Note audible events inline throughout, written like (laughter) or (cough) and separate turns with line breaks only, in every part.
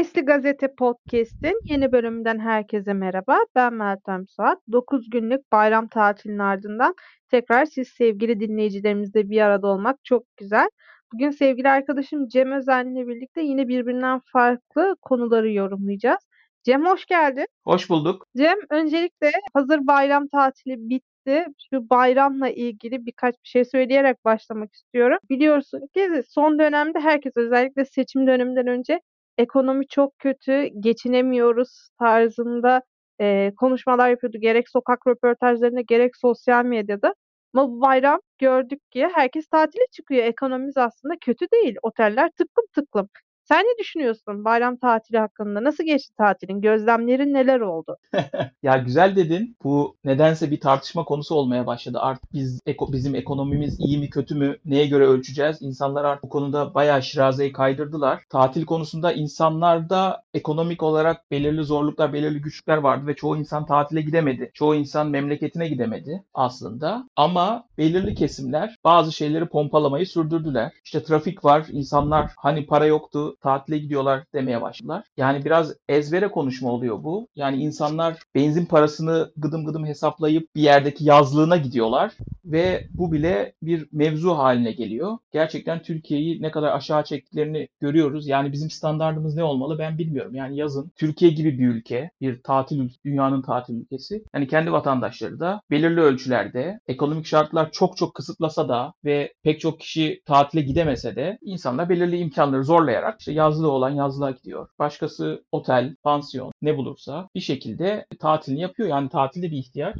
Sesli Gazete Podcast'in yeni bölümünden herkese merhaba. Ben Meltem Suat. 9 günlük bayram tatilinin ardından tekrar siz sevgili dinleyicilerimizle bir arada olmak çok güzel. Bugün sevgili arkadaşım Cem Özen'le birlikte yine birbirinden farklı konuları yorumlayacağız. Cem hoş geldin.
Hoş bulduk.
Cem öncelikle hazır bayram tatili bitti. Şu bayramla ilgili birkaç bir şey söyleyerek başlamak istiyorum. Biliyorsun ki son dönemde herkes özellikle seçim döneminden önce ekonomi çok kötü, geçinemiyoruz tarzında e, konuşmalar yapıyordu. Gerek sokak röportajlarında gerek sosyal medyada. Ama bu bayram gördük ki herkes tatile çıkıyor. Ekonomimiz aslında kötü değil. Oteller tıklım tıklım. Sen ne düşünüyorsun bayram tatili hakkında? Nasıl geçti tatilin? Gözlemlerin neler oldu? (laughs)
ya güzel dedin. Bu nedense bir tartışma konusu olmaya başladı. Artık biz eko, bizim ekonomimiz iyi mi kötü mü neye göre ölçeceğiz? İnsanlar artık bu konuda bayağı şirazeyi kaydırdılar. Tatil konusunda insanlarda ekonomik olarak belirli zorluklar, belirli güçlükler vardı ve çoğu insan tatile gidemedi. Çoğu insan memleketine gidemedi aslında. Ama belirli kesimler bazı şeyleri pompalamayı sürdürdüler. İşte trafik var. İnsanlar hani para yoktu tatile gidiyorlar demeye başladılar. Yani biraz ezbere konuşma oluyor bu. Yani insanlar benzin parasını gıdım gıdım hesaplayıp bir yerdeki yazlığına gidiyorlar ve bu bile bir mevzu haline geliyor. Gerçekten Türkiye'yi ne kadar aşağı çektiklerini görüyoruz. Yani bizim standartımız ne olmalı ben bilmiyorum. Yani yazın Türkiye gibi bir ülke, bir tatil dünyanın tatil ülkesi. Yani kendi vatandaşları da belirli ölçülerde ekonomik şartlar çok çok kısıtlasa da ve pek çok kişi tatile gidemese de insanlar belirli imkanları zorlayarak işte yazlığı olan yazlığa gidiyor. Başkası otel, pansiyon ne bulursa bir şekilde tatilini yapıyor. Yani tatilde bir ihtiyaç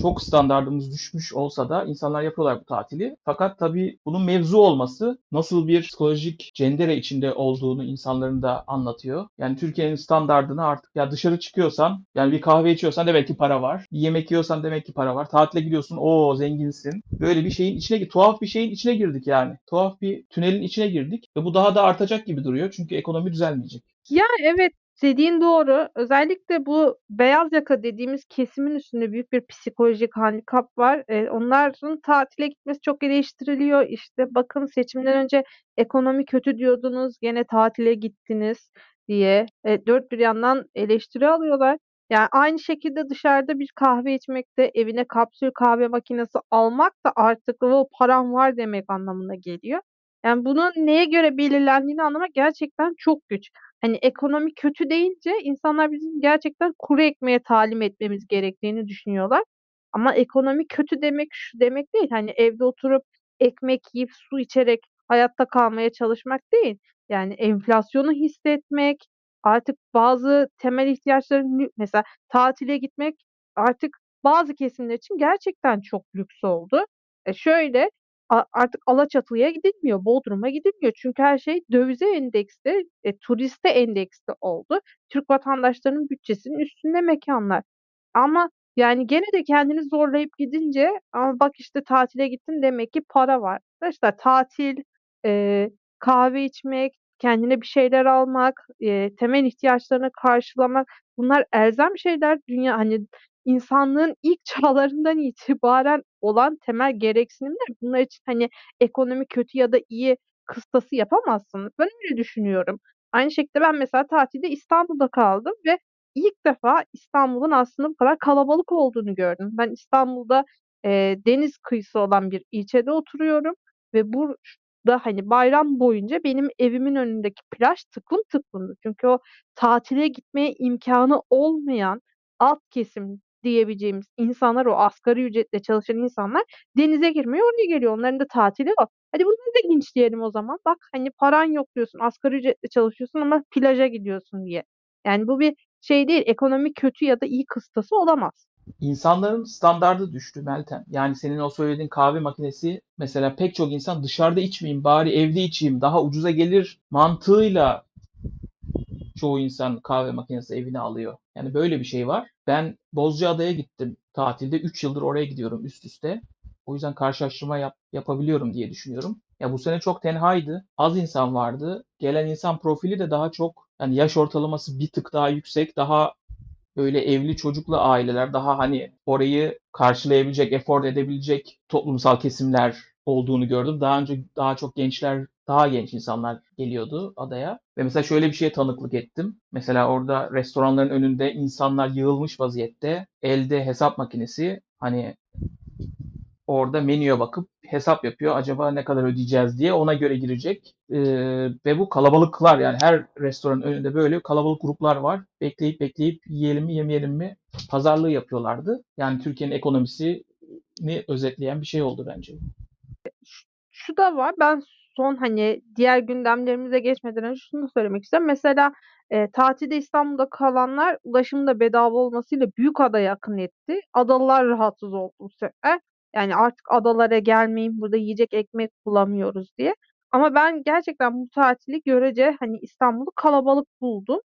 çok standartımız düşmüş olsa da insanlar yapıyorlar bu tatili. Fakat tabii bunun mevzu olması nasıl bir psikolojik cendere içinde olduğunu insanların da anlatıyor. Yani Türkiye'nin standartını artık ya dışarı çıkıyorsan yani bir kahve içiyorsan demek ki para var. Bir yemek yiyorsan demek ki para var. Tatile gidiyorsun o zenginsin. Böyle bir şeyin içine tuhaf bir şeyin içine girdik yani. Tuhaf bir tünelin içine girdik ve bu daha da artacak gibi duruyor. Çünkü ekonomi düzelmeyecek.
Ya evet Dediğin doğru. Özellikle bu beyaz yaka dediğimiz kesimin üstünde büyük bir psikolojik handikap var. Eee, onların tatile gitmesi çok eleştiriliyor. İşte bakın seçimden önce ekonomi kötü diyordunuz, gene tatile gittiniz diye e, dört bir yandan eleştiri alıyorlar. Yani aynı şekilde dışarıda bir kahve içmekte, evine kapsül kahve makinesi almak da artık o param var demek anlamına geliyor. Yani bunun neye göre belirlendiğini anlamak gerçekten çok güç. Hani ekonomi kötü deyince insanlar bizim gerçekten kuru ekmeğe talim etmemiz gerektiğini düşünüyorlar. Ama ekonomi kötü demek şu demek değil. Hani evde oturup ekmek yiyip su içerek hayatta kalmaya çalışmak değil. Yani enflasyonu hissetmek, artık bazı temel ihtiyaçların mesela tatile gitmek artık bazı kesimler için gerçekten çok lüks oldu. E şöyle artık Alaçatı'ya gidilmiyor, Bodrum'a gidilmiyor. Çünkü her şey dövize endeksli, e, turiste endeksli oldu. Türk vatandaşlarının bütçesinin üstünde mekânlar. Ama yani gene de kendini zorlayıp gidince ama bak işte tatile gittin demek ki para var. Arkadaşlar tatil, eee, kahve içmek, kendine bir şeyler almak, eee, temel ihtiyaçlarını karşılamak bunlar elzem şeyler. Dünya hani insanlığın ilk çağlarından (laughs) itibaren olan temel gereksinimler. Bunlar için, hani, ekonomi kötü ya da iyi kıstası yapamazsınız. Ben öyle düşünüyorum. Aynı şekilde ben mesela tatilde İstanbul'da kaldım ve ilk defa İstanbul'un aslında bu kadar kalabalık olduğunu gördüm. Ben İstanbul'da, eee, deniz kıyısı olan bir ilçede oturuyorum ve burada, hani, bayram boyunca benim evimin önündeki plaj tıklım tıklımdı. Çünkü o tatile gitmeye imkânı olmayan alt kesim diyebileceğimiz insanlar, o asgari ücretle çalışan insanlar denize girmeye oraya geliyor. Onların da tatili o. Hadi bunları da linçleyelim o zaman. Bak hani paran yok diyorsun, asgari ücretle çalışıyorsun ama plaja gidiyorsun diye. Yani bu bir şey değil, ekonomi kötü ya da iyi kıstası olamaz.
İnsanların standardı düştü Meltem. Yani senin o söylediğin kahve makinesi mesela pek çok insan dışarıda içmeyeyim bari evde içeyim daha ucuza gelir mantığıyla çoğu insan kahve makinesi evine alıyor. Yani böyle bir şey var. Ben Bozcaada'ya gittim tatilde. 3 yıldır oraya gidiyorum üst üste. O yüzden karşılaştırma yap, yapabiliyorum diye düşünüyorum. Ya bu sene çok tenhaydı. Az insan vardı. Gelen insan profili de daha çok yani yaş ortalaması bir tık daha yüksek. Daha böyle evli çocuklu aileler daha hani orayı karşılayabilecek, efor edebilecek toplumsal kesimler olduğunu gördüm. Daha önce daha çok gençler, daha genç insanlar geliyordu adaya. Ve mesela şöyle bir şeye tanıklık ettim. Mesela orada restoranların önünde insanlar yığılmış vaziyette. Elde hesap makinesi. Hani orada menüye bakıp hesap yapıyor. Acaba ne kadar ödeyeceğiz diye ona göre girecek. Ee, ve bu kalabalıklar yani her restoranın önünde böyle kalabalık gruplar var. Bekleyip bekleyip yiyelim mi yemeyelim mi pazarlığı yapıyorlardı. Yani Türkiye'nin ekonomisini özetleyen bir şey oldu bence.
Şu da var. Ben son hani diğer gündemlerimize geçmeden önce şunu söylemek istiyorum. Mesela e, tatilde İstanbul'da kalanlar ulaşımın da bedava olmasıyla Büyükada'ya akın etti. Adalılar rahatsız oldu bu sefer. Yani artık adalara gelmeyin burada yiyecek ekmek bulamıyoruz diye. Ama ben gerçekten bu tatili görece hani İstanbul'u kalabalık buldum.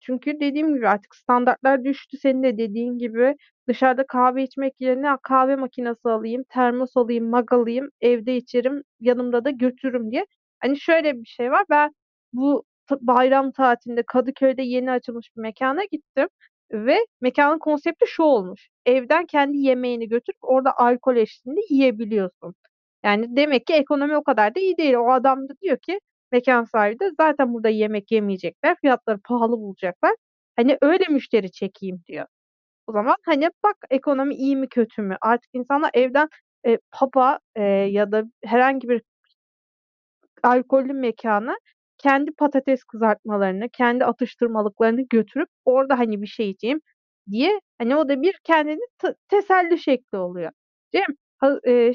Çünkü dediğim gibi artık standartlar düştü. Senin de dediğin gibi dışarıda kahve içmek yerine kahve makinesi alayım, termos alayım, mug alayım, evde içerim, yanımda da götürürüm diye. Hani şöyle bir şey var. Ben bu bayram tatilinde Kadıköy'de yeni açılmış bir mekana gittim. Ve mekanın konsepti şu olmuş. Evden kendi yemeğini götürüp orada alkol eşliğinde yiyebiliyorsun. Yani demek ki ekonomi o kadar da iyi değil. O adam da diyor ki mekan sahibi de zaten burada yemek yemeyecekler. Fiyatları pahalı bulacaklar. Hani öyle müşteri çekeyim diyor. O zaman hani bak ekonomi iyi mi kötü mü? Artık insanlar evden e, papa e, ya da herhangi bir alkollü mekana kendi patates kızartmalarını, kendi atıştırmalıklarını götürüp orada hani bir şey yiyeceğim diye hani o da bir kendini teselli şekli oluyor. Cem,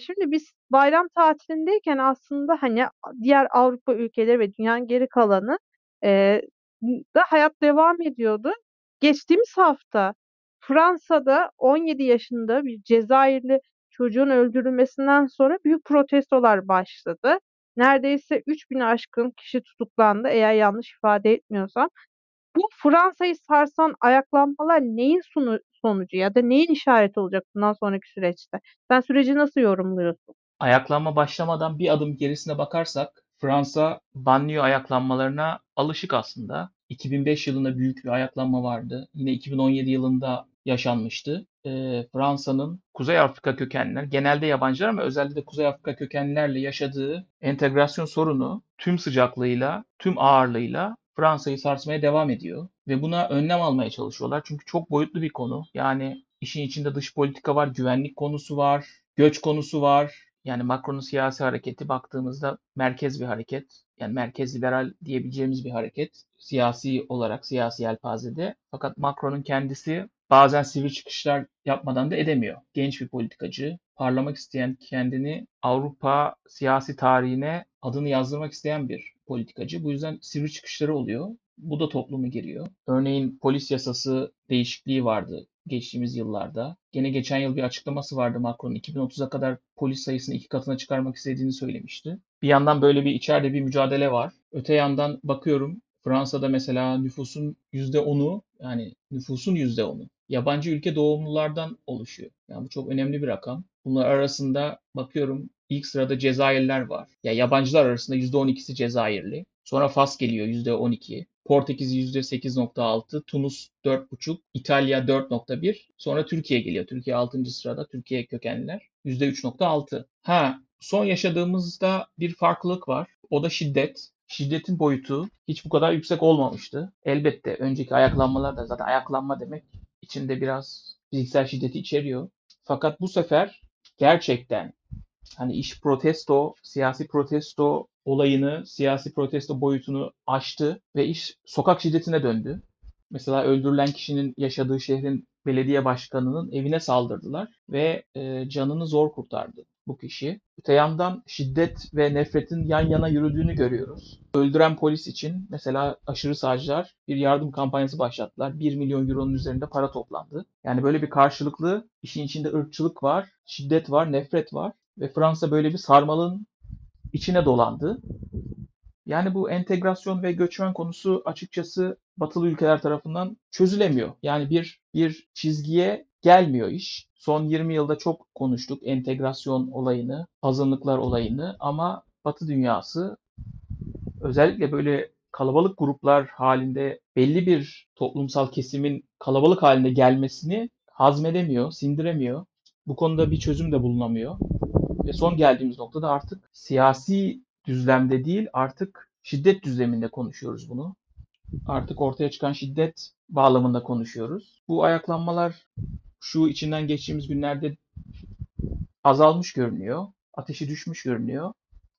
şimdi biz bayram tatilindeyken aslında hani diğer Avrupa ülkeleri ve dünyanın geri kalanı da hayat devam ediyordu. Geçtiğimiz hafta Fransa'da 17 yaşında bir Cezayirli çocuğun öldürülmesinden sonra büyük protestolar başladı. Neredeyse 3000'i aşkın kişi tutuklandı eğer yanlış ifade etmiyorsam. Bu Fransa'yı sarsan ayaklanmalar neyin sonu, sonucu ya da neyin işareti olacak bundan sonraki süreçte? Sen süreci nasıl yorumluyorsun?
Ayaklanma başlamadan bir adım gerisine bakarsak Fransa banliyö ayaklanmalarına alışık aslında. 2005 yılında büyük bir ayaklanma vardı. Yine 2017 yılında yaşanmıştı. E, Fransa'nın Kuzey Afrika kökenliler, genelde yabancılar ama özellikle Kuzey Afrika kökenlilerle yaşadığı entegrasyon sorunu tüm sıcaklığıyla, tüm ağırlığıyla Fransa'yı sarsmaya devam ediyor. Ve buna önlem almaya çalışıyorlar. Çünkü çok boyutlu bir konu. Yani işin içinde dış politika var, güvenlik konusu var, göç konusu var. Yani Macron'un siyasi hareketi baktığımızda merkez bir hareket. Yani merkez liberal diyebileceğimiz bir hareket. Siyasi olarak, siyasi yelpazede. Fakat Macron'un kendisi bazen sivri çıkışlar yapmadan da edemiyor. Genç bir politikacı, parlamak isteyen, kendini Avrupa siyasi tarihine adını yazdırmak isteyen bir politikacı. Bu yüzden sivri çıkışları oluyor. Bu da toplumu giriyor. Örneğin polis yasası değişikliği vardı geçtiğimiz yıllarda. Gene geçen yıl bir açıklaması vardı Macron'un 2030'a kadar polis sayısını iki katına çıkarmak istediğini söylemişti. Bir yandan böyle bir içeride bir mücadele var. Öte yandan bakıyorum Fransa'da mesela nüfusun %10'u yani nüfusun %10'u yabancı ülke doğumlulardan oluşuyor. Yani bu çok önemli bir rakam. Bunlar arasında bakıyorum ilk sırada Cezayirler var. Ya yabancılar arasında %12'si Cezayirli. Sonra Fas geliyor %12. Portekiz %8.6, Tunus 4.5, İtalya 4.1, sonra Türkiye geliyor. Türkiye 6. sırada, Türkiye kökenliler %3.6. Ha, son yaşadığımızda bir farklılık var. O da şiddet. Şiddetin boyutu hiç bu kadar yüksek olmamıştı. Elbette önceki ayaklanmalar da zaten ayaklanma demek içinde biraz fiziksel şiddeti içeriyor. Fakat bu sefer gerçekten hani iş protesto, siyasi protesto olayını, siyasi protesto boyutunu aştı ve iş sokak şiddetine döndü. Mesela öldürülen kişinin yaşadığı şehrin belediye başkanının evine saldırdılar ve e, canını zor kurtardı bu kişi. Öte yandan şiddet ve nefretin yan yana yürüdüğünü görüyoruz. Öldüren polis için mesela aşırı sağcılar bir yardım kampanyası başlattılar. 1 milyon euronun üzerinde para toplandı. Yani böyle bir karşılıklı işin içinde ırkçılık var, şiddet var, nefret var ve Fransa böyle bir sarmalın içine dolandı. Yani bu entegrasyon ve göçmen konusu açıkçası batılı ülkeler tarafından çözülemiyor. Yani bir bir çizgiye gelmiyor iş. Son 20 yılda çok konuştuk entegrasyon olayını, azınlıklar olayını ama Batı dünyası özellikle böyle kalabalık gruplar halinde belli bir toplumsal kesimin kalabalık halinde gelmesini hazmedemiyor, sindiremiyor. Bu konuda bir çözüm de bulunamıyor. Ve son geldiğimiz noktada artık siyasi düzlemde değil artık şiddet düzleminde konuşuyoruz bunu. Artık ortaya çıkan şiddet bağlamında konuşuyoruz. Bu ayaklanmalar şu içinden geçtiğimiz günlerde azalmış görünüyor. Ateşi düşmüş görünüyor.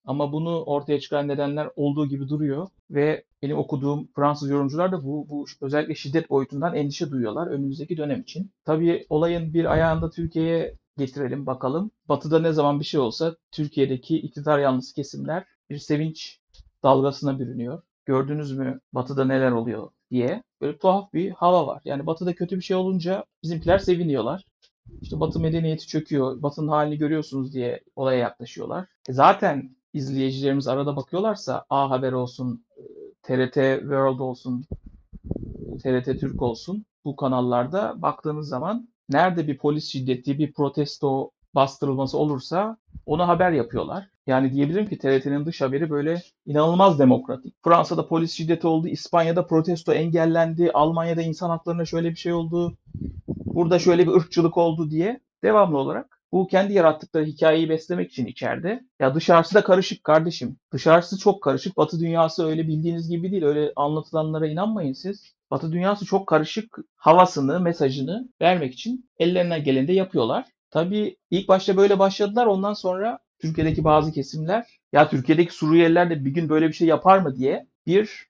Ama bunu ortaya çıkan nedenler olduğu gibi duruyor ve benim okuduğum Fransız yorumcular da bu, bu özellikle şiddet boyutundan endişe duyuyorlar önümüzdeki dönem için. Tabii olayın bir ayağında Türkiye'ye getirelim bakalım. Batı'da ne zaman bir şey olsa Türkiye'deki iktidar yanlısı kesimler bir sevinç dalgasına bürünüyor. Gördünüz mü Batı'da neler oluyor diye. Böyle tuhaf bir hava var. Yani Batı'da kötü bir şey olunca bizimkiler seviniyorlar. İşte Batı medeniyeti çöküyor, Batı'nın halini görüyorsunuz diye olaya yaklaşıyorlar. E zaten izleyicilerimiz arada bakıyorlarsa A Haber olsun, TRT World olsun, TRT Türk olsun bu kanallarda baktığınız zaman nerede bir polis şiddeti, bir protesto bastırılması olursa onu haber yapıyorlar. Yani diyebilirim ki TRT'nin dış haberi böyle inanılmaz demokratik. Fransa'da polis şiddeti oldu, İspanya'da protesto engellendi, Almanya'da insan haklarına şöyle bir şey oldu, burada şöyle bir ırkçılık oldu diye devamlı olarak bu kendi yarattıkları hikayeyi beslemek için içeride. Ya dışarısı da karışık kardeşim. Dışarısı çok karışık. Batı dünyası öyle bildiğiniz gibi değil. Öyle anlatılanlara inanmayın siz. Batı dünyası çok karışık havasını, mesajını vermek için ellerine geleni de yapıyorlar. Tabii ilk başta böyle başladılar. Ondan sonra Türkiye'deki bazı kesimler ya Türkiye'deki Suriyeliler de bir gün böyle bir şey yapar mı diye bir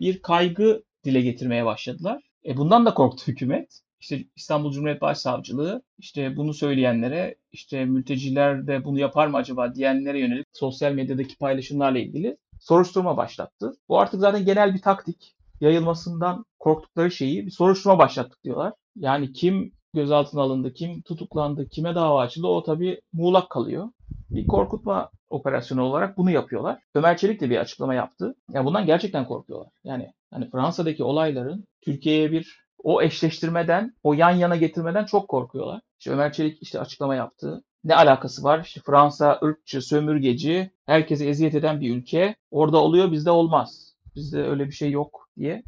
bir kaygı dile getirmeye başladılar. E bundan da korktu hükümet. İşte İstanbul Cumhuriyet Başsavcılığı işte bunu söyleyenlere işte mülteciler de bunu yapar mı acaba diyenlere yönelik sosyal medyadaki paylaşımlarla ilgili soruşturma başlattı. Bu artık zaten genel bir taktik. Yayılmasından korktukları şeyi bir soruşturma başlattık diyorlar. Yani kim gözaltına alındı, kim tutuklandı, kime dava açıldı o tabii muğlak kalıyor. Bir korkutma operasyonu olarak bunu yapıyorlar. Ömer Çelik de bir açıklama yaptı. Ya yani bundan gerçekten korkuyorlar. Yani hani Fransa'daki olayların Türkiye'ye bir o eşleştirmeden, o yan yana getirmeden çok korkuyorlar. İşte Ömer Çelik işte açıklama yaptı. Ne alakası var? İşte Fransa ırkçı, sömürgeci, herkese eziyet eden bir ülke. Orada oluyor, bizde olmaz. Bizde öyle bir şey yok diye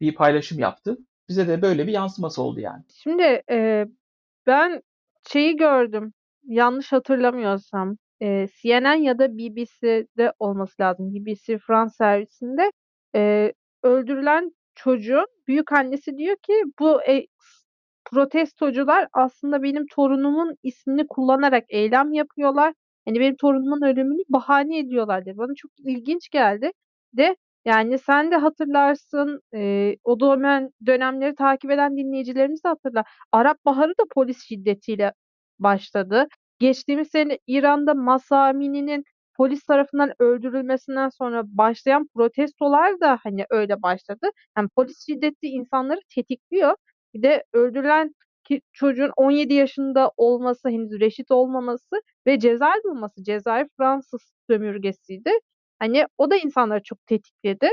bir paylaşım yaptı. Bize de böyle bir yansıması oldu yani.
Şimdi e, ben şeyi gördüm. Yanlış hatırlamıyorsam e, CNN ya da BBC'de olması lazım. BBC Frans servisinde e, öldürülen çocuğun büyük annesi diyor ki bu e, protestocular aslında benim torunumun ismini kullanarak eylem yapıyorlar. Hani benim torunumun ölümünü bahane ediyorlar diye. Bana çok ilginç geldi. De yani sen de hatırlarsın e, o dönem dönemleri takip eden dinleyicilerimiz de hatırlar. Arap Baharı da polis şiddetiyle başladı. Geçtiğimiz sene İran'da Amini'nin polis tarafından öldürülmesinden sonra başlayan protestolar da hani öyle başladı. Yani polis şiddeti insanları tetikliyor. Bir de öldürülen ki çocuğun 17 yaşında olması, henüz reşit olmaması ve Cezayir bulması. Cezayir Fransız sömürgesiydi. Hani o da insanları çok tetikledi.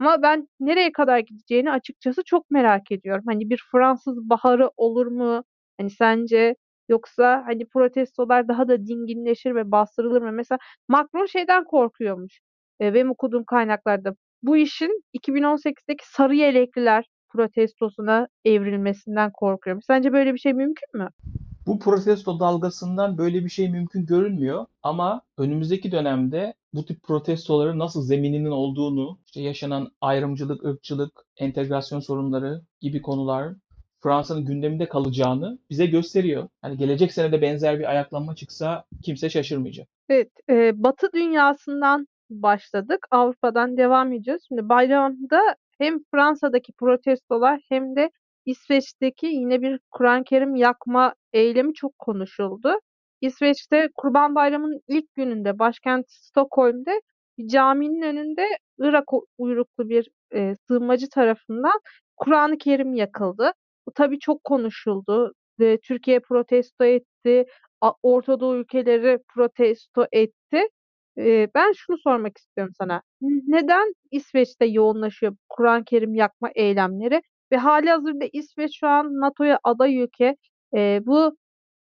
Ama ben nereye kadar gideceğini açıkçası çok merak ediyorum. Hani bir Fransız baharı olur mu? Hani sence Yoksa hani protestolar daha da dinginleşir ve bastırılır mı? Mesela Macron şeyden korkuyormuş. E, benim okuduğum kaynaklarda. Bu işin 2018'deki sarı yelekliler protestosuna evrilmesinden korkuyorum. Sence böyle bir şey mümkün mü?
Bu protesto dalgasından böyle bir şey mümkün görünmüyor ama önümüzdeki dönemde bu tip protestoların nasıl zemininin olduğunu, işte yaşanan ayrımcılık, ırkçılık, entegrasyon sorunları gibi konular Fransa'nın gündeminde kalacağını bize gösteriyor. Hani gelecek sene de benzer bir ayaklanma çıksa kimse şaşırmayacak.
Evet, e, Batı dünyasından başladık. Avrupa'dan devam edeceğiz. Şimdi bayramda hem Fransa'daki protestolar hem de İsveç'teki yine bir Kur'an-ı Kerim yakma eylemi çok konuşuldu. İsveç'te Kurban Bayramı'nın ilk gününde başkent Stockholm'de bir caminin önünde Irak uyruklu bir e, sığınmacı tarafından Kur'an-ı Kerim yakıldı. Bu tabii çok konuşuldu. Eee, Türkiye protesto etti. Orta Doğu ülkeleri protesto etti. Eee, ben şunu sormak istiyorum sana. Neden İsveç'te yoğunlaşıyor Kur'an-ı Kerim yakma eylemleri ve hâlihazırda İsveç şu an NATO'ya aday ülke. Eee, bu,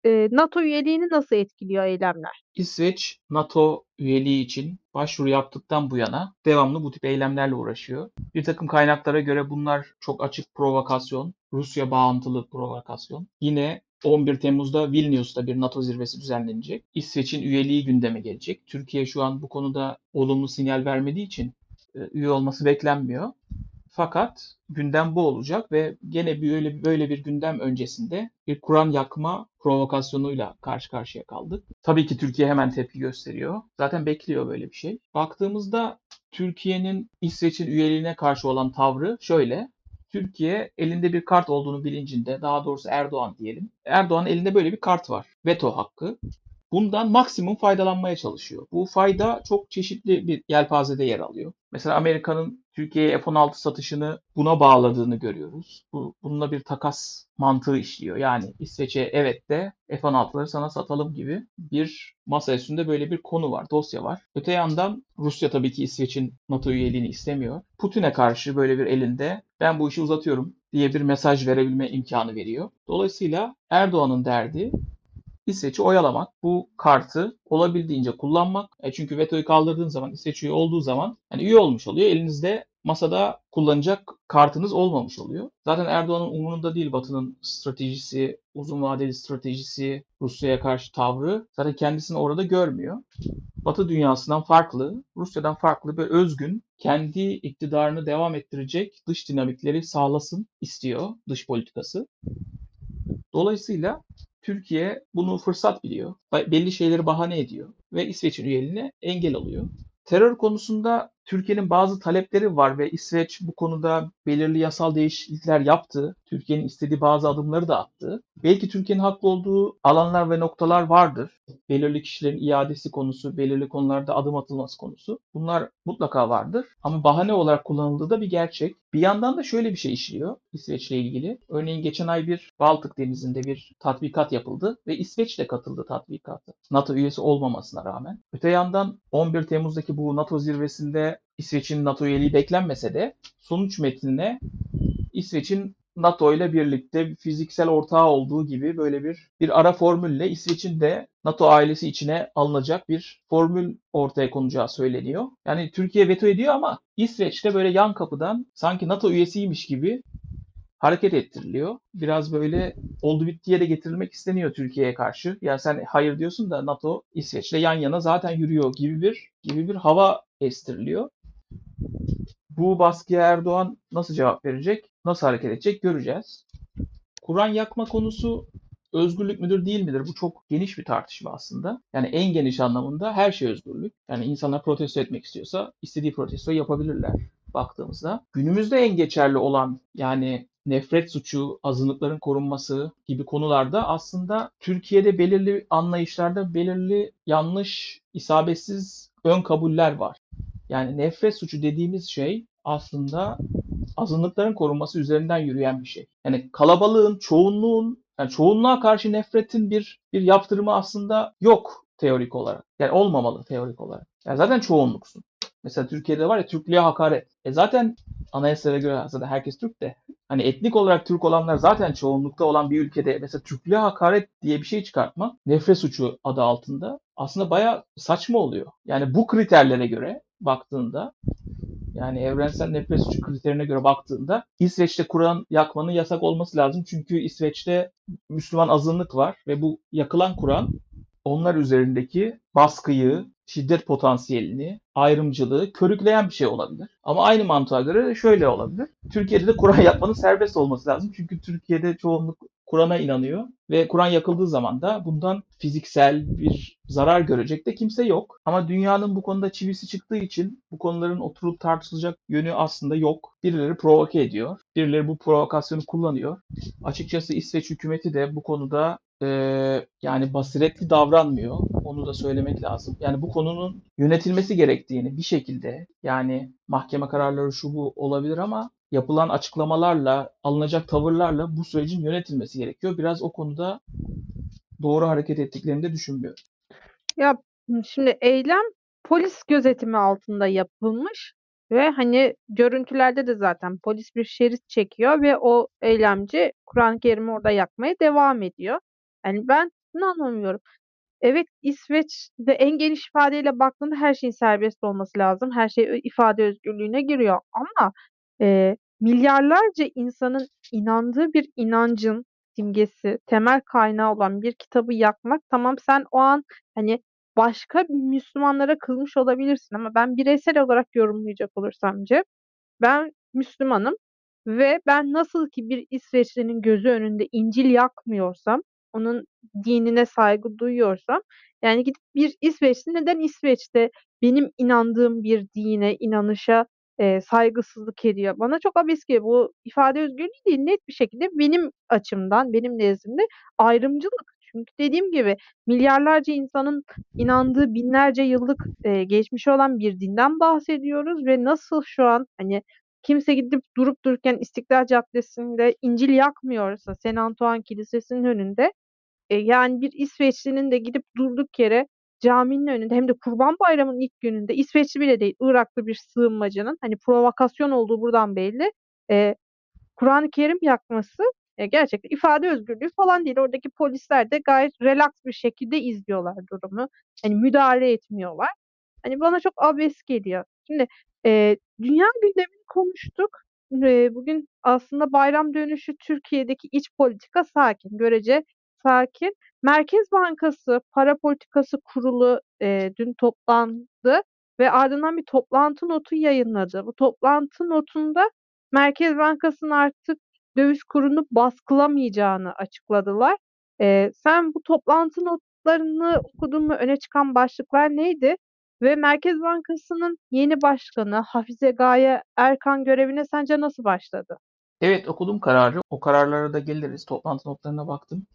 eee, NATO üyeliğini nasıl etkiliyor eylemler?
İsveç, NATO üyeliği için başvuru yaptıktan bu yana devamlı bu tip eylemlerle uğraşıyor. Bir takım kaynaklara göre bunlar çok açık provokasyon, Rusya bağıntılı provokasyon. Yine 11 Temmuz'da Vilnius'ta bir NATO zirvesi düzenlenecek. İsveç'in üyeliği gündeme gelecek. Türkiye şu an bu konuda olumlu sinyal vermediği için e, üye olması beklenmiyor. Fakat gündem bu olacak ve gene böyle böyle bir gündem öncesinde bir Kur'an yakma provokasyonuyla karşı karşıya kaldık. Tabii ki Türkiye hemen tepki gösteriyor. Zaten bekliyor böyle bir şey. Baktığımızda Türkiye'nin İsveç'in üyeliğine karşı olan tavrı şöyle. Türkiye elinde bir kart olduğunu bilincinde, daha doğrusu Erdoğan diyelim. Erdoğan'ın elinde böyle bir kart var. Veto hakkı. Bundan maksimum faydalanmaya çalışıyor. Bu fayda çok çeşitli bir yelpazede yer alıyor. Mesela Amerika'nın Türkiye'ye F-16 satışını buna bağladığını görüyoruz. Bu, bununla bir takas mantığı işliyor. Yani İsveç'e evet de F-16'ları sana satalım gibi bir masa üstünde böyle bir konu var, dosya var. Öte yandan Rusya tabii ki İsveç'in NATO üyeliğini istemiyor. Putin'e karşı böyle bir elinde ben bu işi uzatıyorum diye bir mesaj verebilme imkanı veriyor. Dolayısıyla Erdoğan'ın derdi İsveç'i oyalamak, bu kartı olabildiğince kullanmak. E çünkü vetoyu kaldırdığın zaman, İsveç olduğu zaman hani üye olmuş oluyor. Elinizde masada kullanacak kartınız olmamış oluyor. Zaten Erdoğan'ın umurunda değil Batı'nın stratejisi, uzun vadeli stratejisi, Rusya'ya karşı tavrı. Zaten kendisini orada görmüyor. Batı dünyasından farklı, Rusya'dan farklı bir özgün, kendi iktidarını devam ettirecek dış dinamikleri sağlasın istiyor dış politikası. Dolayısıyla Türkiye bunu fırsat biliyor. Belli şeyleri bahane ediyor ve İsveç'in üyeliğine engel oluyor. Terör konusunda Türkiye'nin bazı talepleri var ve İsveç bu konuda belirli yasal değişiklikler yaptı. Türkiye'nin istediği bazı adımları da attı. Belki Türkiye'nin haklı olduğu alanlar ve noktalar vardır. Belirli kişilerin iadesi konusu, belirli konularda adım atılması konusu. Bunlar mutlaka vardır. Ama bahane olarak kullanıldığı da bir gerçek. Bir yandan da şöyle bir şey işliyor İsveç'le ilgili. Örneğin geçen ay bir Baltık Denizi'nde bir tatbikat yapıldı ve İsveç de katıldı tatbikatı. NATO üyesi olmamasına rağmen. Öte yandan 11 Temmuz'daki bu NATO zirvesinde İsveç'in NATO üyeliği beklenmese de sonuç metnine İsveç'in NATO ile birlikte fiziksel ortağı olduğu gibi böyle bir bir ara formülle İsveç'in de NATO ailesi içine alınacak bir formül ortaya konacağı söyleniyor. Yani Türkiye veto ediyor ama İsveç de böyle yan kapıdan sanki NATO üyesiymiş gibi hareket ettiriliyor. Biraz böyle oldu bittiye de getirilmek isteniyor Türkiye'ye karşı. Yani sen hayır diyorsun da NATO İsveç'le yan yana zaten yürüyor gibi bir gibi bir hava estiriliyor. Bu baskıya Erdoğan nasıl cevap verecek, nasıl hareket edecek göreceğiz. Kur'an yakma konusu özgürlük müdür değil midir? Bu çok geniş bir tartışma aslında. Yani en geniş anlamında her şey özgürlük. Yani insanlar protesto etmek istiyorsa istediği protesto yapabilirler baktığımızda. Günümüzde en geçerli olan yani nefret suçu, azınlıkların korunması gibi konularda aslında Türkiye'de belirli anlayışlarda belirli yanlış, isabetsiz ön kabuller var. Yani nefret suçu dediğimiz şey aslında azınlıkların korunması üzerinden yürüyen bir şey. Yani kalabalığın, çoğunluğun, yani çoğunluğa karşı nefretin bir bir yaptırımı aslında yok teorik olarak. Yani olmamalı teorik olarak. Yani zaten çoğunluksun. Mesela Türkiye'de var ya Türklüğe hakaret. E zaten anayasaya göre zaten herkes Türk de. Hani etnik olarak Türk olanlar zaten çoğunlukta olan bir ülkede mesela Türklüğe hakaret diye bir şey çıkartma nefret suçu adı altında aslında baya saçma oluyor. Yani bu kriterlere göre baktığında yani evrensel nefret suçu kriterine göre baktığında İsveç'te Kur'an yakmanın yasak olması lazım. Çünkü İsveç'te Müslüman azınlık var ve bu yakılan Kur'an onlar üzerindeki baskıyı, şiddet potansiyelini, ayrımcılığı körükleyen bir şey olabilir. Ama aynı mantığa göre şöyle olabilir. Türkiye'de de Kur'an (laughs) yakmanın serbest olması lazım. Çünkü Türkiye'de çoğunluk Kur'an'a inanıyor ve Kur'an yakıldığı zaman da bundan fiziksel bir zarar görecek de kimse yok. Ama dünyanın bu konuda çivisi çıktığı için bu konuların oturup tartışılacak yönü aslında yok. Birileri provoke ediyor. Birileri bu provokasyonu kullanıyor. Açıkçası İsveç hükümeti de bu konuda e, yani basiretli davranmıyor. Onu da söylemek lazım. Yani bu konunun yönetilmesi gerektiğini bir şekilde yani mahkeme kararları şu bu olabilir ama yapılan açıklamalarla, alınacak tavırlarla bu sürecin yönetilmesi gerekiyor. Biraz o konuda doğru hareket ettiklerini de düşünmüyorum.
Ya şimdi eylem polis gözetimi altında yapılmış ve hani görüntülerde de zaten polis bir şerit çekiyor ve o eylemci Kur'an-ı Kerim'i orada yakmaya devam ediyor. Yani ben bunu anlamıyorum. Evet İsveç'te en geniş ifadeyle baktığında her şeyin serbest olması lazım. Her şey ifade özgürlüğüne giriyor ama e, milyarlarca insanın inandığı bir inancın simgesi, temel kaynağı olan bir kitabı yakmak tamam sen o an hani başka Müslümanlara kızmış olabilirsin ama ben bireysel olarak yorumlayacak olursam Cem, ben Müslümanım ve ben nasıl ki bir İsveçlinin gözü önünde İncil yakmıyorsam, onun dinine saygı duyuyorsam, yani gidip bir İsveçli neden İsveç'te benim inandığım bir dine, inanışa e, saygısızlık ediyor? Bana çok abes geliyor. Bu ifade özgürlüğü değil, net bir şekilde benim açımdan, benim nezdimde ayrımcılık. Çünkü dediğim gibi milyarlarca insanın inandığı binlerce yıllık e, geçmişi olan bir dinden bahsediyoruz ve nasıl şu an hani kimse gidip durup dururken İstiklal Caddesi'nde İncil yakmıyorsa Saint Antoine Kilisesi'nin önünde e, yani bir İsveçlinin de gidip durduk yere caminin önünde hem de Kurban Bayramı'nın ilk gününde İsveçli bile değil Iraklı bir sığınmacının hani provokasyon olduğu buradan belli. E, Kur'an-ı Kerim yakması e, gerçekten ifade özgürlüğü falan değil. Oradaki polisler de gayet relax bir şekilde izliyorlar durumu. Hani müdahale etmiyorlar. Hani bana çok abes geliyor. Şimdi e, dünya gündemini konuştuk. E, bugün aslında bayram dönüşü Türkiye'deki iç politika sakin, görece sakin. Merkez Bankası Para Politikası Kurulu e, dün toplandı ve ardından bir toplantı notu yayınladı. Bu toplantı notunda Merkez Bankası'nın artık döviz kurunu baskılamayacağını açıkladılar. E, sen bu toplantı notlarını okudun mu? Öne çıkan başlıklar neydi? Ve Merkez Bankası'nın yeni başkanı Hafize Gaye Erkan görevine sence nasıl başladı?
Evet okudum kararı. O kararlara da geliriz. Toplantı notlarına baktım.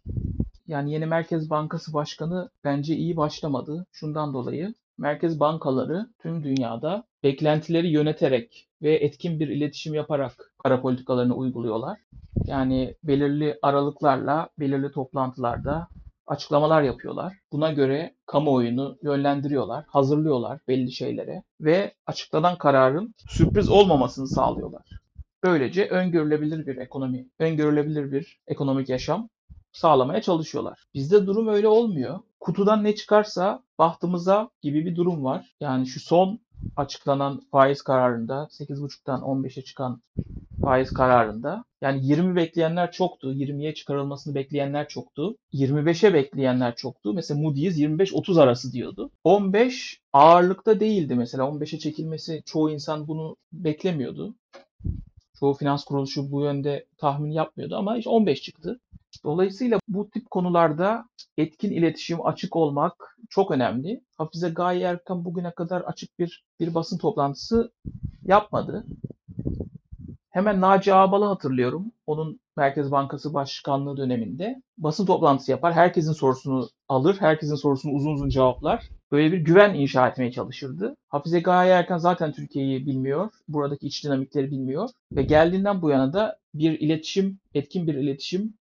Yani yeni Merkez Bankası Başkanı bence iyi başlamadı. Şundan dolayı merkez bankaları tüm dünyada beklentileri yöneterek ve etkin bir iletişim yaparak para politikalarını uyguluyorlar. Yani belirli aralıklarla, belirli toplantılarda açıklamalar yapıyorlar. Buna göre kamuoyunu yönlendiriyorlar, hazırlıyorlar belli şeylere ve açıklanan kararın sürpriz olmamasını sağlıyorlar. Böylece öngörülebilir bir ekonomi, öngörülebilir bir ekonomik yaşam sağlamaya çalışıyorlar. Bizde durum öyle olmuyor. Kutudan ne çıkarsa bahtımıza gibi bir durum var. Yani şu son açıklanan faiz kararında 8.5'tan 15'e çıkan faiz kararında yani 20 bekleyenler çoktu. 20'ye çıkarılmasını bekleyenler çoktu. 25'e bekleyenler çoktu. Mesela Moody's 25-30 arası diyordu. 15 ağırlıkta değildi mesela. 15'e çekilmesi çoğu insan bunu beklemiyordu. Çoğu finans kuruluşu bu yönde tahmin yapmıyordu ama işte 15 çıktı. Dolayısıyla bu tip konularda etkin iletişim, açık olmak çok önemli. Hafize Gaye Erkan bugüne kadar açık bir bir basın toplantısı yapmadı. Hemen Naci Ağbal'ı hatırlıyorum. Onun Merkez Bankası Başkanlığı döneminde basın toplantısı yapar. Herkesin sorusunu alır. Herkesin sorusunu uzun uzun cevaplar. Böyle bir güven inşa etmeye çalışırdı. Hafize Gaye Erkan zaten Türkiye'yi bilmiyor. Buradaki iç dinamikleri bilmiyor. Ve geldiğinden bu yana da bir iletişim, etkin bir iletişim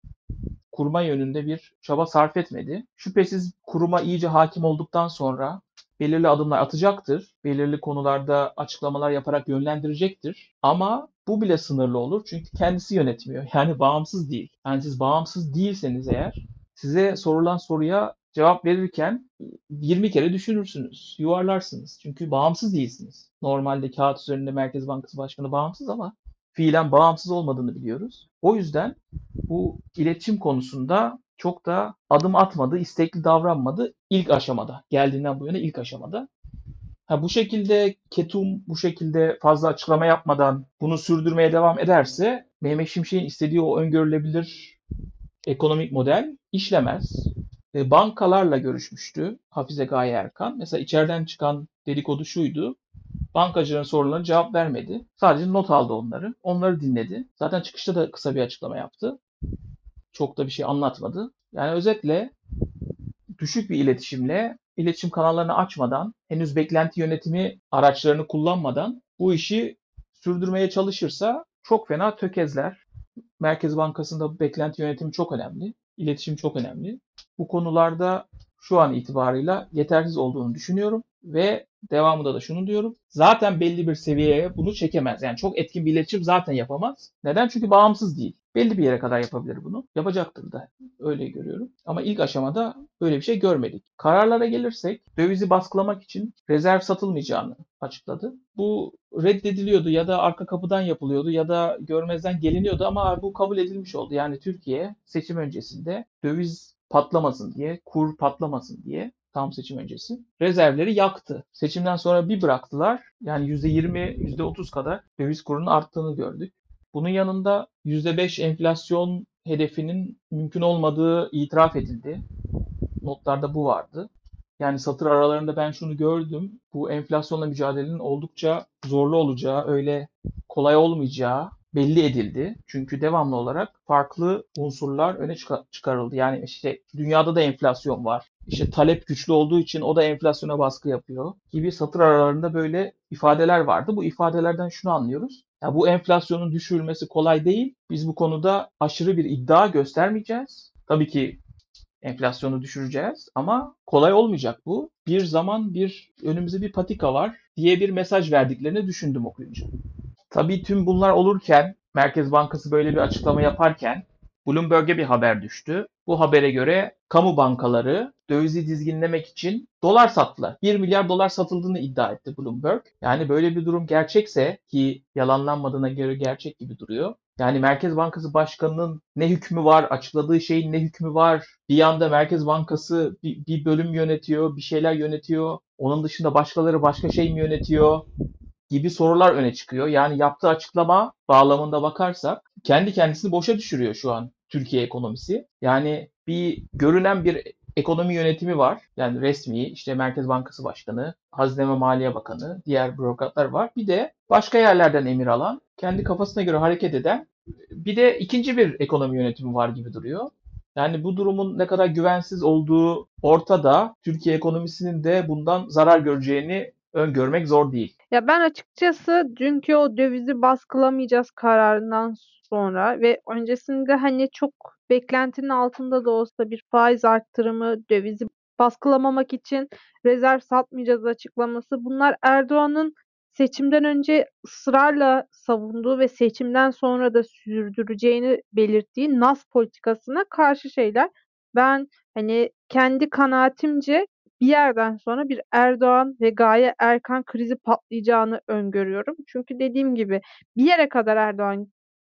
kurma yönünde bir çaba sarf etmedi. Şüphesiz kuruma iyice hakim olduktan sonra belirli adımlar atacaktır. Belirli konularda açıklamalar yaparak yönlendirecektir. Ama bu bile sınırlı olur çünkü kendisi yönetmiyor. Yani bağımsız değil. Yani siz bağımsız değilseniz eğer size sorulan soruya cevap verirken 20 kere düşünürsünüz, yuvarlarsınız. Çünkü bağımsız değilsiniz. Normalde kağıt üzerinde Merkez Bankası Başkanı bağımsız ama fiilen bağımsız olmadığını biliyoruz. O yüzden bu iletişim konusunda çok da adım atmadı, istekli davranmadı ilk aşamada. Geldiğinden bu yana ilk aşamada. Ha, bu şekilde Ketum bu şekilde fazla açıklama yapmadan bunu sürdürmeye devam ederse Mehmet Şimşek'in istediği o öngörülebilir ekonomik model işlemez. E, bankalarla görüşmüştü Hafize Gaye Erkan. Mesela içeriden çıkan dedikodu şuydu. Bankacıların sorularına cevap vermedi. Sadece not aldı onları. Onları dinledi. Zaten çıkışta da kısa bir açıklama yaptı. Çok da bir şey anlatmadı. Yani özetle düşük bir iletişimle, iletişim kanallarını açmadan, henüz beklenti yönetimi araçlarını kullanmadan bu işi sürdürmeye çalışırsa çok fena tökezler. Merkez Bankası'nda beklenti yönetimi çok önemli. İletişim çok önemli. Bu konularda şu an itibarıyla yetersiz olduğunu düşünüyorum ve devamında da şunu diyorum. Zaten belli bir seviyeye bunu çekemez. Yani çok etkin bir iletişim zaten yapamaz. Neden? Çünkü bağımsız değil. Belli bir yere kadar yapabilir bunu. Yapacaktır da. Öyle görüyorum. Ama ilk aşamada böyle bir şey görmedik. Kararlara gelirsek dövizi baskılamak için rezerv satılmayacağını, açıkladı. Bu reddediliyordu ya da arka kapıdan yapılıyordu ya da görmezden geliniyordu ama bu kabul edilmiş oldu. Yani Türkiye seçim öncesinde döviz patlamasın diye, kur patlamasın diye tam seçim öncesi rezervleri yaktı. Seçimden sonra bir bıraktılar. Yani %20, %30 kadar döviz kurunun arttığını gördük. Bunun yanında %5 enflasyon hedefinin mümkün olmadığı itiraf edildi. Notlarda bu vardı. Yani satır aralarında ben şunu gördüm. Bu enflasyonla mücadelenin oldukça zorlu olacağı, öyle kolay olmayacağı belli edildi. Çünkü devamlı olarak farklı unsurlar öne çıkarıldı. Yani işte dünyada da enflasyon var. İşte talep güçlü olduğu için o da enflasyona baskı yapıyor gibi satır aralarında böyle ifadeler vardı. Bu ifadelerden şunu anlıyoruz. Ya bu enflasyonun düşürülmesi kolay değil. Biz bu konuda aşırı bir iddia göstermeyeceğiz. Tabii ki enflasyonu düşüreceğiz ama kolay olmayacak bu. Bir zaman bir önümüzde bir patika var diye bir mesaj verdiklerini düşündüm okuyunca. Tabii tüm bunlar olurken Merkez Bankası böyle bir açıklama yaparken Bloomberg'e bir haber düştü. Bu habere göre kamu bankaları dövizi dizginlemek için dolar sattılar. 1 milyar dolar satıldığını iddia etti Bloomberg. Yani böyle bir durum gerçekse ki yalanlanmadığına göre gerçek gibi duruyor. Yani Merkez Bankası Başkanı'nın ne hükmü var, açıkladığı şeyin ne hükmü var? Bir yanda Merkez Bankası bir, bir bölüm yönetiyor, bir şeyler yönetiyor. Onun dışında başkaları başka şey mi yönetiyor? Gibi sorular öne çıkıyor. Yani yaptığı açıklama bağlamında bakarsak kendi kendisini boşa düşürüyor şu an Türkiye ekonomisi. Yani bir görünen bir ekonomi yönetimi var. Yani resmi işte Merkez Bankası Başkanı, Hazine ve Maliye Bakanı, diğer bürokratlar var. Bir de başka yerlerden emir alan, kendi kafasına göre hareket eden bir de ikinci bir ekonomi yönetimi var gibi duruyor. Yani bu durumun ne kadar güvensiz olduğu ortada. Türkiye ekonomisinin de bundan zarar göreceğini öngörmek zor değil.
Ya ben açıkçası dünkü o dövizi baskılamayacağız kararından sonra ve öncesinde hani çok beklentinin altında da olsa bir faiz arttırımı, dövizi baskılamamak için rezerv satmayacağız açıklaması bunlar Erdoğan'ın seçimden önce ısrarla savunduğu ve seçimden sonra da sürdüreceğini belirttiği NAS politikasına karşı şeyler. Ben hani kendi kanaatimce bir yerden sonra bir Erdoğan ve Gaye Erkan krizi patlayacağını öngörüyorum. Çünkü dediğim gibi bir yere kadar Erdoğan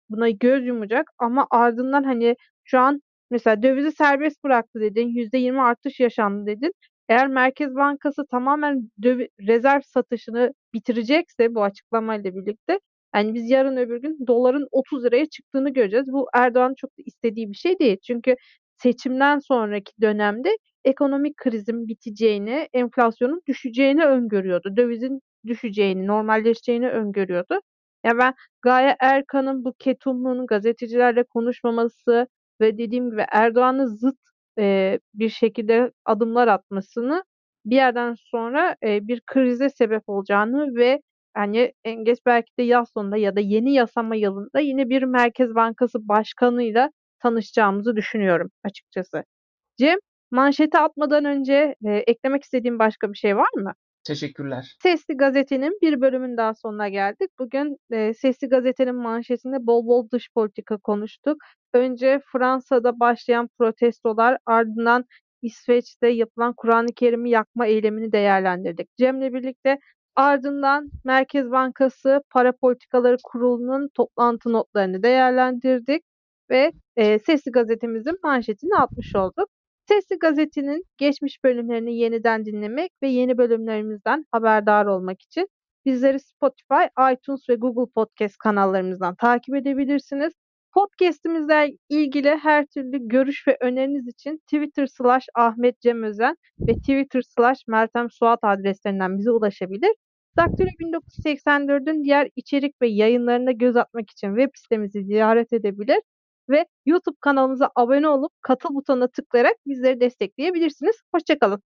buna göz yumacak ama ardından hani şu an mesela dövizi serbest bıraktı dedin, %20 artış yaşandı dedin. Eğer Merkez Bankası tamamen dövi, rezerv satışını bitirecekse bu açıklamayla birlikte yani biz yarın öbür gün doların 30 liraya çıktığını göreceğiz. Bu Erdoğan çok da istediği bir şey değil. Çünkü seçimden sonraki dönemde ekonomik krizin biteceğini, enflasyonun düşeceğini öngörüyordu. Dövizin düşeceğini, normalleşeceğini öngörüyordu. Ya ben Gaye Erkan'ın bu ketumluğun gazetecilerle konuşmaması ve dediğim gibi Erdoğan'ı zıt e, bir şekilde adımlar atmasını bir yerden sonra e, bir krize sebep olacağını ve yani en geç belki de yaz sonunda ya da yeni yasama yılında yine bir Merkez Bankası başkanıyla tanışacağımızı düşünüyorum açıkçası. Cem, manşeti atmadan önce e, eklemek istediğim başka bir şey var mı?
Teşekkürler.
Sesli Gazete'nin bir bölümün daha sonuna geldik. Bugün e, Sesli Gazete'nin manşetinde bol bol dış politika konuştuk. Önce Fransa'da başlayan protestolar ardından İsveç'te yapılan Kur'an-ı Kerim'i yakma eylemini değerlendirdik. Cem'le birlikte ardından Merkez Bankası Para Politikaları Kurulu'nun toplantı notlarını değerlendirdik ve e, Sesli Gazetemizin manşetini atmış olduk. Sesli Gazete'nin geçmiş bölümlerini yeniden dinlemek ve yeni bölümlerimizden haberdar olmak için bizleri Spotify, iTunes ve Google Podcast kanallarımızdan takip edebilirsiniz. Podcast'imizle ilgili her türlü görüş ve öneriniz için Twitter slash Ahmet Cem Özen ve Twitter slash Meltem Suat adreslerinden bize ulaşabilir. Daktilo 1984'ün diğer içerik ve yayınlarına göz atmak için web sitemizi ziyaret edebilir ve YouTube kanalımıza abone olup katıl butonuna tıklayarak bizleri destekleyebilirsiniz. Hoşçakalın.